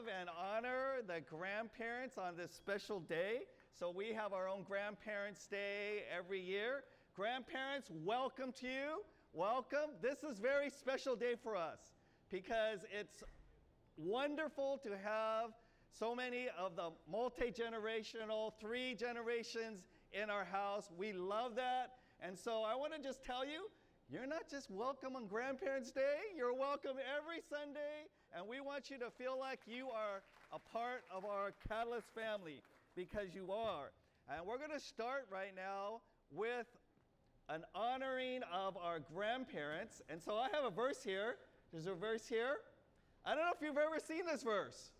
have and honor the grandparents on this special day. So we have our own Grandparents' Day every year. Grandparents, welcome to you. Welcome. This is very special day for us because it's wonderful to have so many of the multi generational, three generations in our house. We love that. And so I want to just tell you you're not just welcome on Grandparents' Day, you're welcome every Sunday. And we want you to feel like you are a part of our Catalyst family because you are. And we're going to start right now with an honoring of our grandparents. And so I have a verse here. There's a verse here. I don't know if you've ever seen this verse.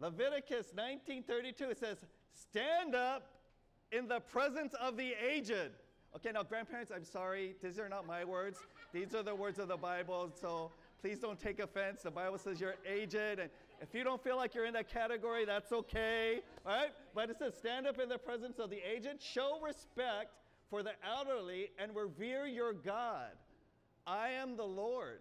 Leviticus 19:32 it says, "Stand up in the presence of the aged." Okay, now grandparents, I'm sorry. These are not my words. These are the words of the Bible. So please don't take offense. The Bible says you're aged, and if you don't feel like you're in that category, that's okay. All right? But it says, "Stand up in the presence of the aged, show respect for the elderly and revere your God. I am the Lord.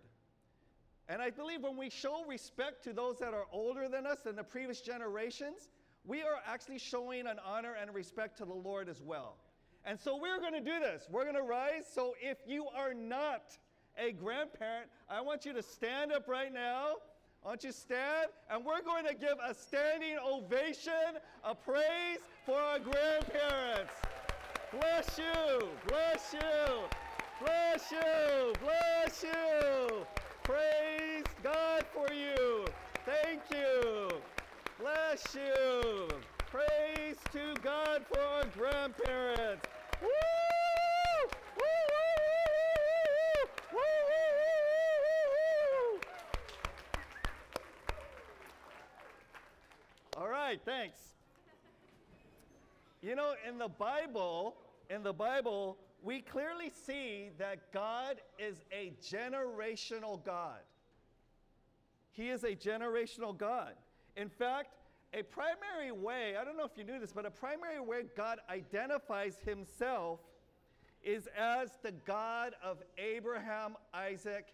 And I believe when we show respect to those that are older than us than the previous generations, we are actually showing an honor and respect to the Lord as well. And so we're going to do this. We're going to rise. So if you are not a grandparent, I want you to stand up right now. I want you to stand, and we're going to give a standing ovation, a praise for our grandparents. Bless you, bless you, bless you, bless you. Praise God for you. Thank you. Bless you. Praise to God for our grandparents. Right, thanks. You know, in the Bible, in the Bible, we clearly see that God is a generational God. He is a generational God. In fact, a primary way, I don't know if you knew this, but a primary way God identifies himself is as the God of Abraham, Isaac,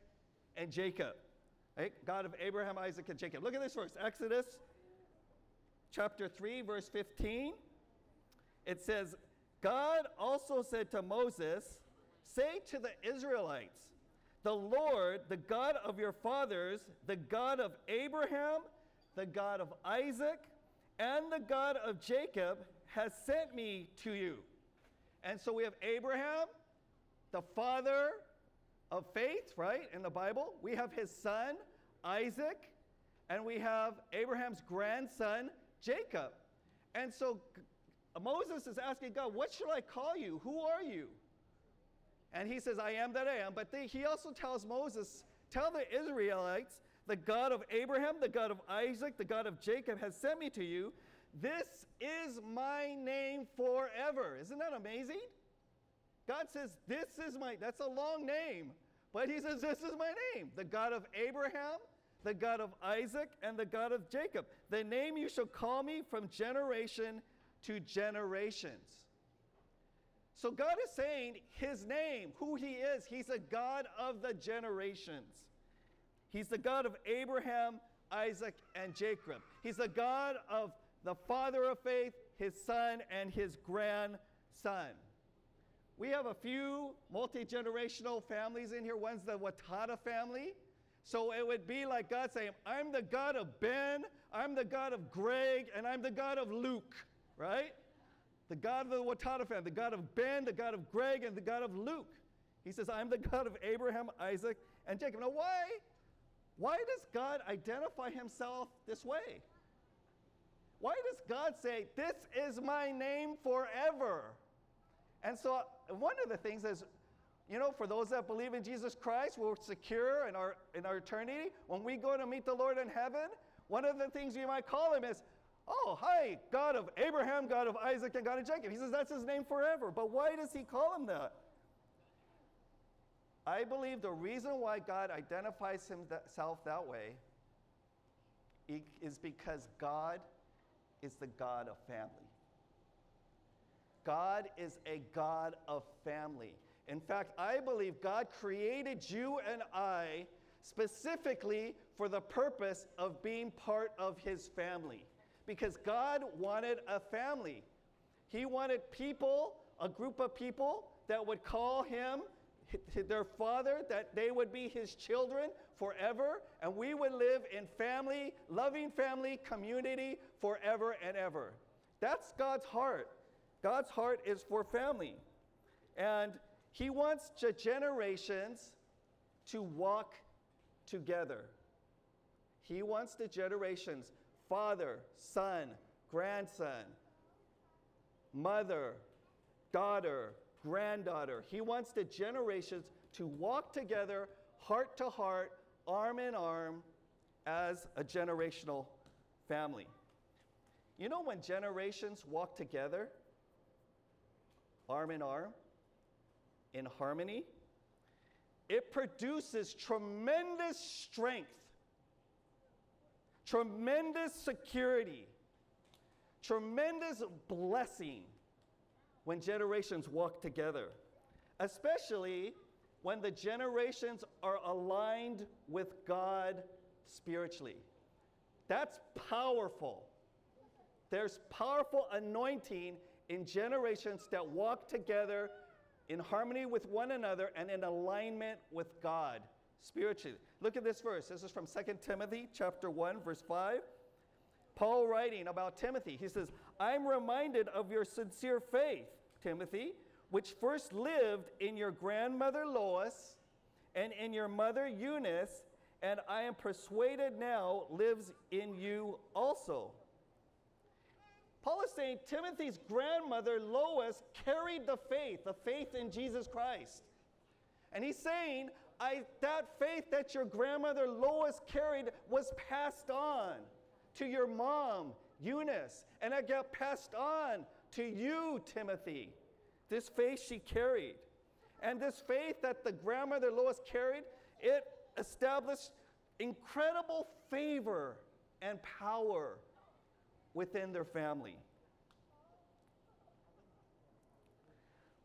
and Jacob. Right? God of Abraham, Isaac, and Jacob. Look at this verse Exodus chapter 3, verse 15. It says, God also said to Moses, Say to the Israelites, the Lord, the God of your fathers, the God of Abraham, the God of Isaac, and the God of Jacob has sent me to you. And so we have Abraham, the father of faith, right, in the Bible. We have his son, Isaac, and we have Abraham's grandson, Jacob. And so Moses is asking God, What should I call you? Who are you? And he says, I am that I am. But they, he also tells Moses, Tell the Israelites, the God of Abraham, the God of Isaac, the God of Jacob has sent me to you. This is my name forever. Isn't that amazing? God says, This is my, that's a long name. But he says, This is my name. The God of Abraham, the God of Isaac, and the God of Jacob. The name you shall call me from generation to generations. So God is saying his name, who he is. He's a God of the generations. He's the God of Abraham, Isaac, and Jacob. He's the God of the father of faith, his son, and his grandson. We have a few multi generational families in here. One's the Watata family. So it would be like God saying, I'm the God of Ben, I'm the God of Greg, and I'm the God of Luke right? The God of the Watata family, the God of Ben, the God of Greg, and the God of Luke. He says, I'm the God of Abraham, Isaac, and Jacob. Now, why? Why does God identify himself this way? Why does God say, This is my name forever? And so, one of the things is, you know, for those that believe in Jesus Christ, we're secure in our, in our eternity. When we go to meet the Lord in heaven, one of the things we might call him is, Oh, hi, God of Abraham, God of Isaac, and God of Jacob. He says that's his name forever. But why does he call him that? I believe the reason why God identifies himself that way is because God is the God of family. God is a God of family. In fact, I believe God created you and I specifically for the purpose of being part of his family. Because God wanted a family. He wanted people, a group of people that would call him their father, that they would be his children forever, and we would live in family, loving family, community forever and ever. That's God's heart. God's heart is for family. And he wants the generations to walk together. He wants the generations father, son, grandson, mother, daughter, granddaughter. He wants the generations to walk together, heart to heart, arm in arm, as a generational family. You know, when generations walk together, arm in arm, in harmony, it produces tremendous strength, tremendous security, tremendous blessing when generations walk together, especially when the generations are aligned with God spiritually. That's powerful. There's powerful anointing in generations that walk together in harmony with one another and in alignment with God spiritually. Look at this verse. This is from 2 Timothy chapter 1 verse 5. Paul writing about Timothy. He says, "I'm reminded of your sincere faith, Timothy, which first lived in your grandmother Lois and in your mother Eunice, and I am persuaded now lives in you also." Paul is saying Timothy's grandmother, Lois, carried the faith, the faith in Jesus Christ. And he's saying, I, that faith that your grandmother Lois carried was passed on to your mom, Eunice, and it got passed on to you, Timothy. This faith she carried. And this faith that the grandmother Lois carried, it established incredible favor and power within their family.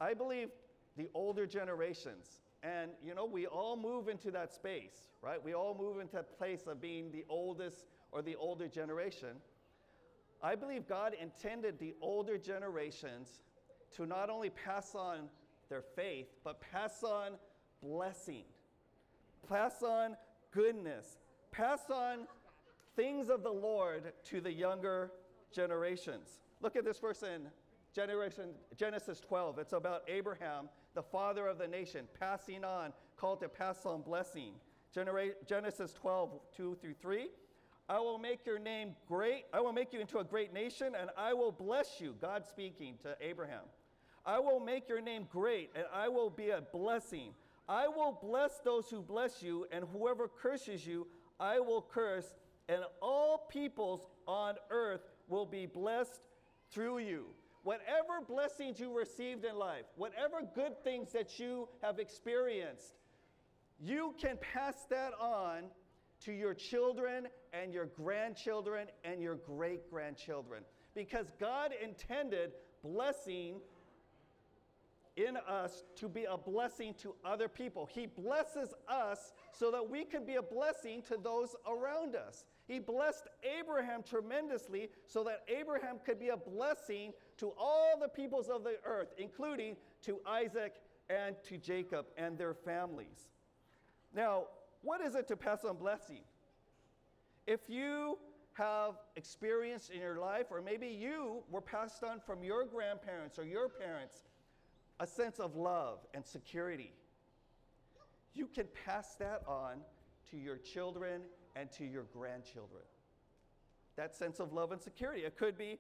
I believe the older generations, and you know, we all move into that space, right? We all move into that place of being the oldest or the older generation. I believe God intended the older generations to not only pass on their faith, but pass on blessing, pass on goodness, pass on things of the Lord to the younger generations. Look at this verse in generation, Genesis 12. It's about Abraham, the father of the nation, passing on, called to pass on blessing. Genera- Genesis 12, 2 through 3. I will make your name great. I will make you into a great nation, and I will bless you. God speaking to Abraham. I will make your name great, and I will be a blessing. I will bless those who bless you, and whoever curses you, I will curse, and all peoples on earth will be blessed through you. Whatever blessings you received in life, whatever good things that you have experienced, you can pass that on to your children and your grandchildren and your great grandchildren. Because God intended blessing in us to be a blessing to other people. He blesses us so that we can be a blessing to those around us. He blessed Abraham tremendously so that Abraham could be a blessing to all the peoples of the earth, including to Isaac and to Jacob and their families. Now, what is it to pass on blessing? If you have experienced in your life, or maybe you were passed on from your grandparents or your parents, a sense of love and security, you can pass that on to your children and to your grandchildren. That sense of love and security. It could be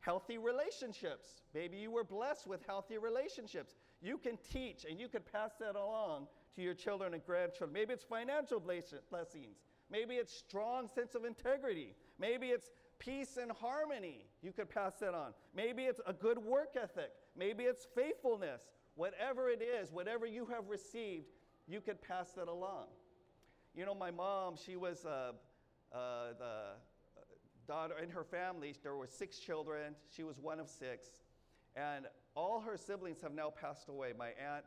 healthy relationships. Maybe you were blessed with healthy relationships. You can teach and you can pass that along to your children and grandchildren. Maybe it's financial blessings. Maybe it's strong sense of integrity. Maybe it's peace and harmony. You could pass that on. Maybe it's a good work ethic. Maybe it's faithfulness. Whatever it is, whatever you have received, you could pass that along. You know, my mom, she was uh, uh, the daughter in her family. There were six children. She was one of six, and all her siblings have now passed away. My aunt,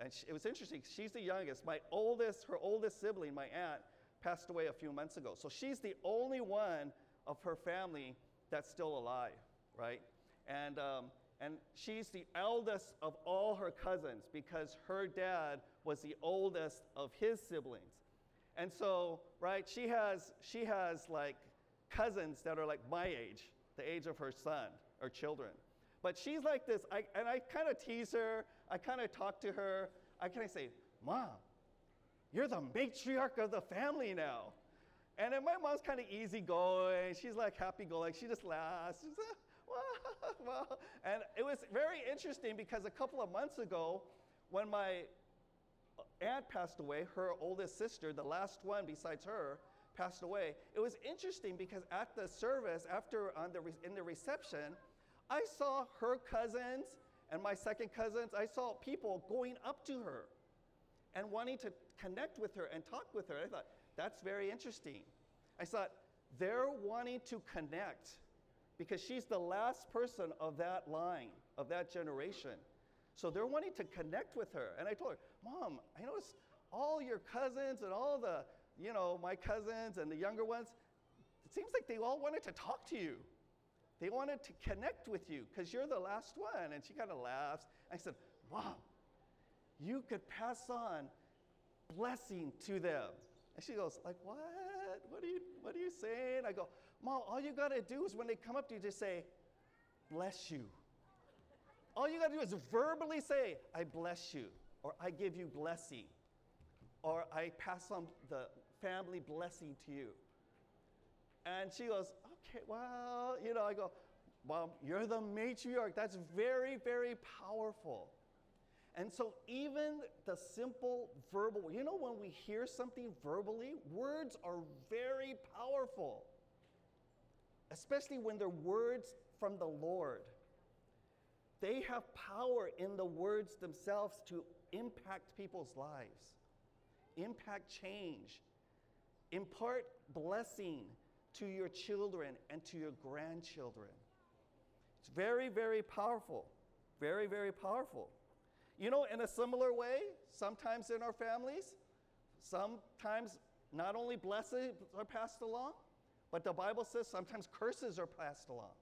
and she, it was interesting. She's the youngest. My oldest, her oldest sibling, my aunt, passed away a few months ago. So she's the only one of her family that's still alive, right? And, um, and she's the eldest of all her cousins because her dad was the oldest of his siblings. And so, right, she has, she has like cousins that are like my age, the age of her son or children. But she's like this, I, and I kind of tease her, I kind of talk to her. I kind of say, Mom, you're the matriarch of the family now. And then my mom's kind of easygoing. She's like happy going. She just laughs. She's like, well, well. And it was very interesting because a couple of months ago, when my aunt passed away, her oldest sister, the last one besides her, passed away. It was interesting because at the service, after on the re- in the reception, I saw her cousins and my second cousins. I saw people going up to her and wanting to connect with her and talk with her. I thought that's very interesting. I thought they're wanting to connect because she's the last person of that line, of that generation. So they're wanting to connect with her. And I told her, Mom, I noticed all your cousins and all the, you know, my cousins and the younger ones, it seems like they all wanted to talk to you. They wanted to connect with you because you're the last one. And she kind of laughs. I said, Mom, you could pass on blessing to them. And she goes, like, what? What are you, what are you saying? I go, Mom, all you got to do is when they come up to you, just say, bless you. All you got to do is verbally say, I bless you, or I give you blessing, or I pass on the family blessing to you. And she goes, okay, well, you know, I go, Mom, you're the matriarch. That's very, very powerful. And so, even the simple verbal, you know, when we hear something verbally, words are very powerful, especially when they're words from the Lord. They have power in the words themselves to impact people's lives, impact change, impart blessing to your children and to your grandchildren. It's very, very powerful. Very, very powerful. You know, in a similar way, sometimes in our families, sometimes not only blessings are passed along, but the Bible says sometimes curses are passed along.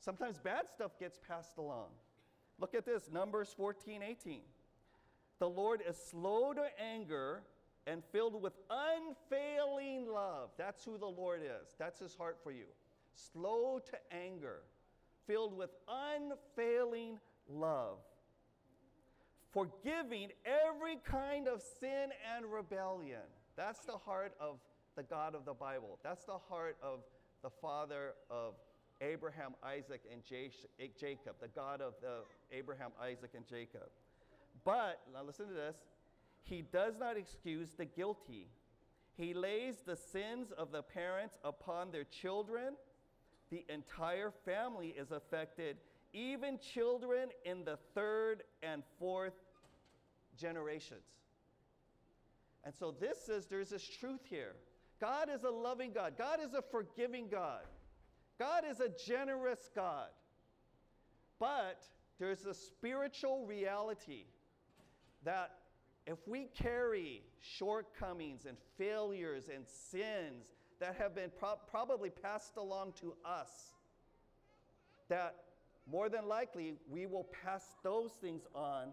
Sometimes bad stuff gets passed along. Look at this Numbers 14 18. The Lord is slow to anger and filled with unfailing love. That's who the Lord is. That's his heart for you. Slow to anger, filled with unfailing love, forgiving every kind of sin and rebellion. That's the heart of the God of the Bible. That's the heart of the Father of Abraham, Isaac, and Jacob, the God of the Abraham, Isaac, and Jacob. But, now listen to this, he does not excuse the guilty. He lays the sins of the parents upon their children. The entire family is affected, even children in the third and fourth generations. And so this says there's this truth here. God is a loving God. God is a forgiving God. God is a generous God. But there's a spiritual reality that if we carry shortcomings and failures and sins that have been pro- probably passed along to us, that more than likely we will pass those things on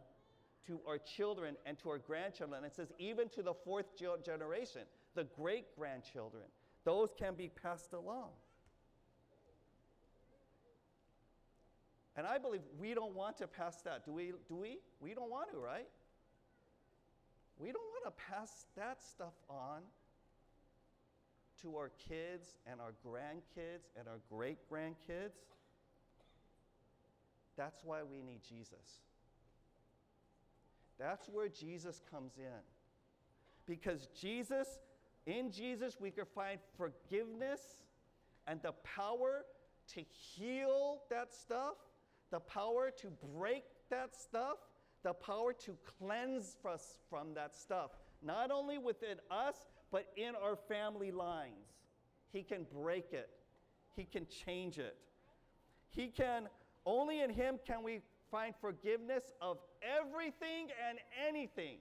to our children and to our grandchildren. It says, even to the fourth generation, the great grandchildren, those can be passed along. And I believe we don't want to pass that. Do we? Do we? We don't want to, right? We don't want to pass that stuff on to our kids and our grandkids and our great grandkids. That's why we need Jesus. That's where Jesus comes in. Because Jesus, in Jesus, we can find forgiveness and the power to heal that stuff the power to break that stuff, the power to cleanse us from that stuff, not only within us, but in our family lines. He can break it, He can change it. He can, only in Him can we find forgiveness of everything and anything.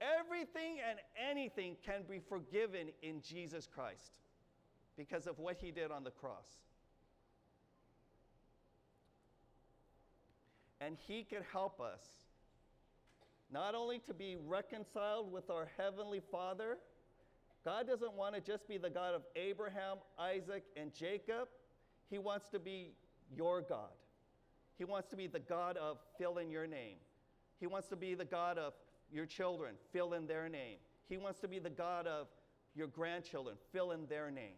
Everything and anything can be forgiven in Jesus Christ because of what he did on the cross. And he can help us not only to be reconciled with our Heavenly Father, God doesn't want to just be the God of Abraham, Isaac, and Jacob. He wants to be your God. He wants to be the God of fill in your name. He wants to be the God of your children, fill in their name. He wants to be the God of your grandchildren, fill in their name.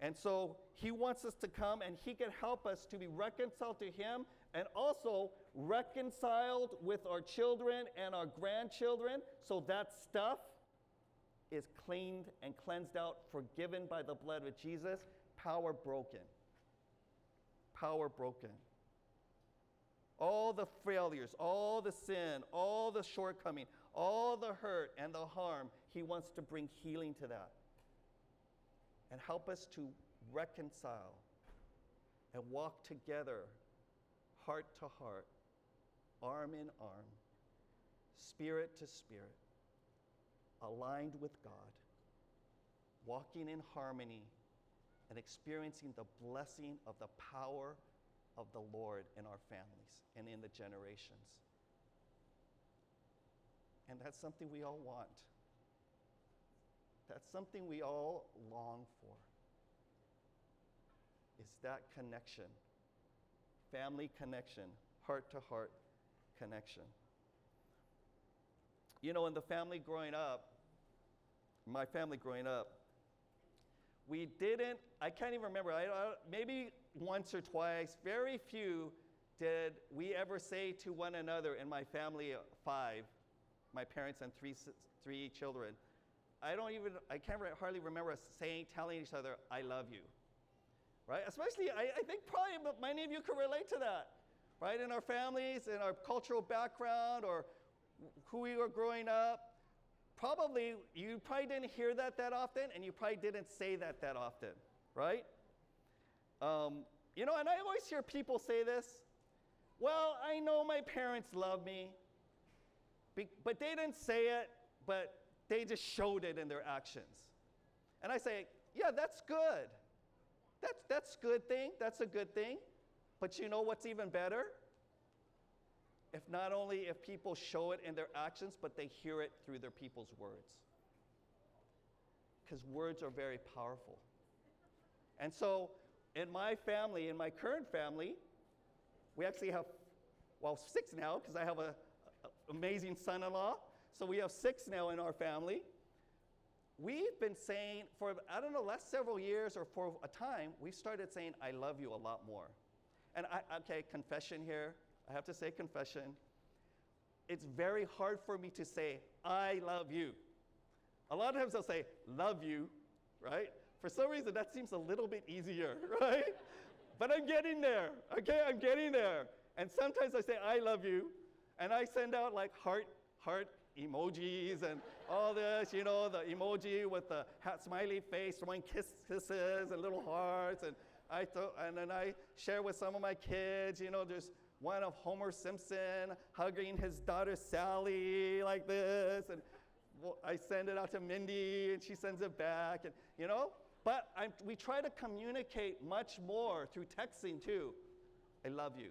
And so he wants us to come and he can help us to be reconciled to him and also reconciled with our children and our grandchildren so that stuff is cleaned and cleansed out, forgiven by the blood of Jesus, power broken. Power broken. All the failures, all the sin, all the shortcoming, all the hurt and the harm, he wants to bring healing to that and help us to reconcile and walk together, heart to heart, arm in arm, spirit to spirit, aligned with God, walking in harmony and experiencing the blessing of the power of the Lord in our families and in the generations. And that's something we all want. That's something we all long for. Is that connection, family connection, heart to heart connection. You know, in the family growing up, my family growing up, we didn't, I can't even remember, I, I, maybe once or twice, very few did we ever say to one another in my family of five, my parents and three, three children, I don't even, I can't re- hardly remember us saying, telling each other, I love you. Right? Especially, I, I think probably many of you can relate to that. Right? In our families, in our cultural background, or who we were growing up, probably, you probably didn't hear that that often, and you probably didn't say that that often. Right? Um, you know, and I always hear people say this well, I know my parents love me, but they didn't say it, but they just showed it in their actions. And I say, yeah, that's good. That's, that's good thing. That's a good thing. But you know what's even better? If not only if people show it in their actions, but they hear it through their people's words. Because words are very powerful. And so in my family, in my current family, we actually have, well, six now, because I have an amazing son in law. So we have six now in our family. We've been saying for, I don't know, last several years or for a time, we've started saying, I love you a lot more. And I, okay, confession here. I have to say confession. It's very hard for me to say, I love you. A lot of times I'll say, love you, right? For some reason, that seems a little bit easier, right? but I'm getting there, okay? I'm getting there. And sometimes I say, I love you, and I send out like heart, heart emojis and all this, you know, the emoji with the hat smiley face, throwing kiss, kisses and little hearts. And, I th- and then I share with some of my kids, you know, there's one of Homer Simpson hugging his daughter Sally like this. And I send it out to Mindy, and she sends it back. And, you know, but I'm, we try to communicate much more through texting too. I love you.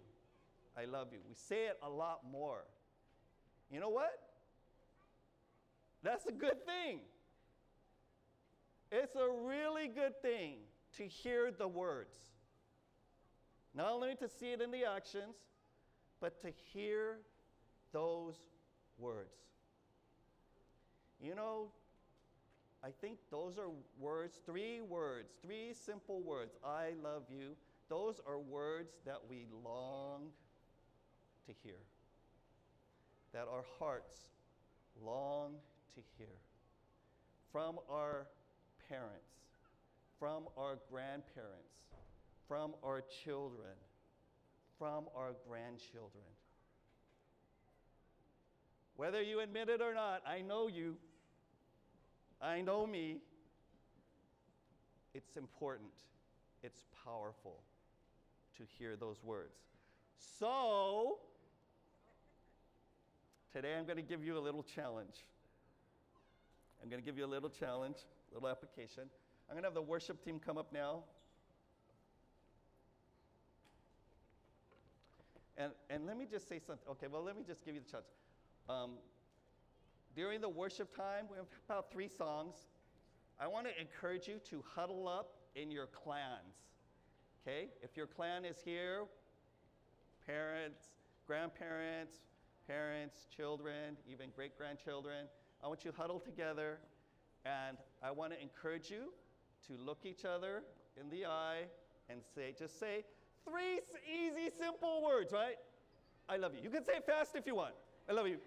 I love you. We say it a lot more. You know what? That's a good thing. It's a really good thing to hear the words. Not only to see it in the actions, but to hear those words. You know, I think those are words, three words, three simple words. I love you. Those are words that we long to hear, that our hearts long to hear from our parents, from our grandparents, from our children, from our grandchildren. Whether you admit it or not, I know you. I know me. It's important, it's powerful to hear those words. So, Today I'm going to give you a little challenge. I'm going to give you a little challenge, a little application. I'm going to have the worship team come up now. And, and let me just say something. Okay, well, let me just give you the chance. Um, during the worship time, we have about three songs. I want to encourage you to huddle up in your clans. Okay? If your clan is here, parents, grandparents, parents, children, even great grandchildren, I want you to huddle together and I want to encourage you to look each other in the eye and say, just say three easy, simple words, right? I love you. You can say it fast if you want. I love you.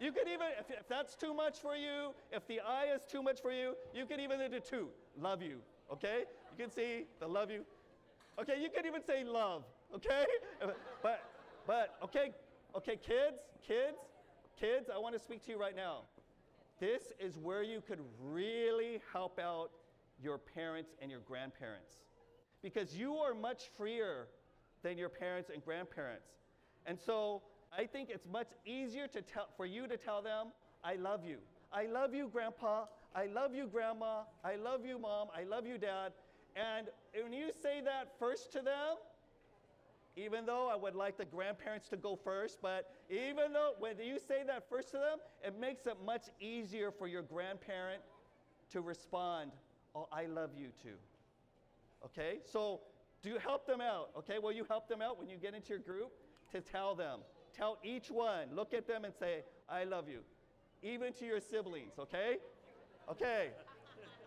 You can even, if, if that's too much for you, if the I is too much for you, you can even do two. Love you, okay? You can see the love you. Okay, you can even say love, okay? but, but, okay, okay, kids, kids, kids, I want to speak to you right now. This is where you could really help out your parents and your grandparents because you are much freer than your parents and grandparents. And so I think it's much easier to tell, for you to tell them, I love you. I love you, Grandpa. I love you, Grandma. I love you, Mom. I love you, Dad. And when you say that first to them, even though I would like the grandparents to go first, but even though when you say that first to them, it makes it much easier for your grandparent to respond, Oh, I love you too. Okay? So do you help them out? Okay? Will you help them out when you get into your group to tell them? Tell each one, look at them and say, I love you. Even to your siblings, okay? Okay.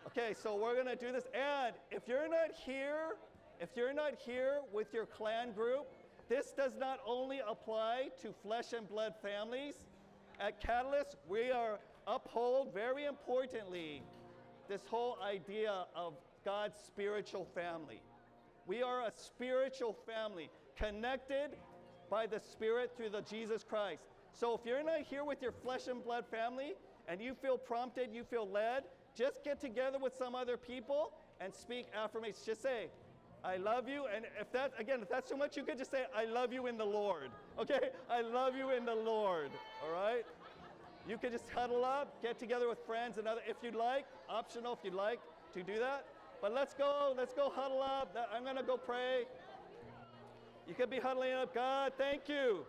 Okay, so we're to do this. And if you're not here, if you're not here with your clan group, this does not only apply to flesh and blood families. At Catalyst, we are uphold very importantly this whole idea of God's spiritual family. We are a spiritual family connected by the Spirit through the Jesus Christ. So if you're not here with your flesh and blood family and you feel prompted, you feel led, just get together with some other people and speak affirmations. Just say, I love you. And if that, again, if that's too much, you could just say, I love you in the Lord. Okay? I love you in the Lord. All right? You could just huddle up, get together with friends and other, if you'd like, optional if you'd like to do that. But let's go, let's go huddle up. I'm going to go pray. You could be huddling up. God, thank you.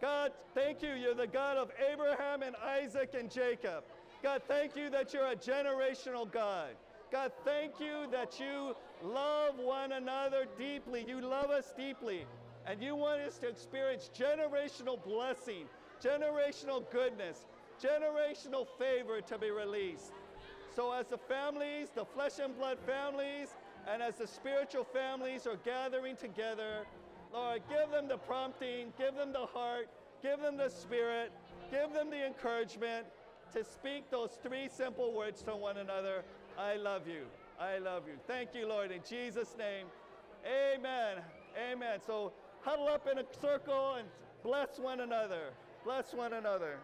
God, thank you. You're the God of Abraham and Isaac and Jacob. God, thank you that you're a generational God. God, thank you that you love one another deeply. You love us deeply. And you want us to experience generational blessing, generational goodness, generational favor to be released. So, as the families, the flesh and blood families, and as the spiritual families are gathering together, Lord, give them the prompting, give them the heart, give them the spirit, give them the encouragement to speak those three simple words to one another I love you. I love you. Thank you, Lord, in Jesus' name. Amen. Amen. So huddle up in a circle and bless one another. Bless one another.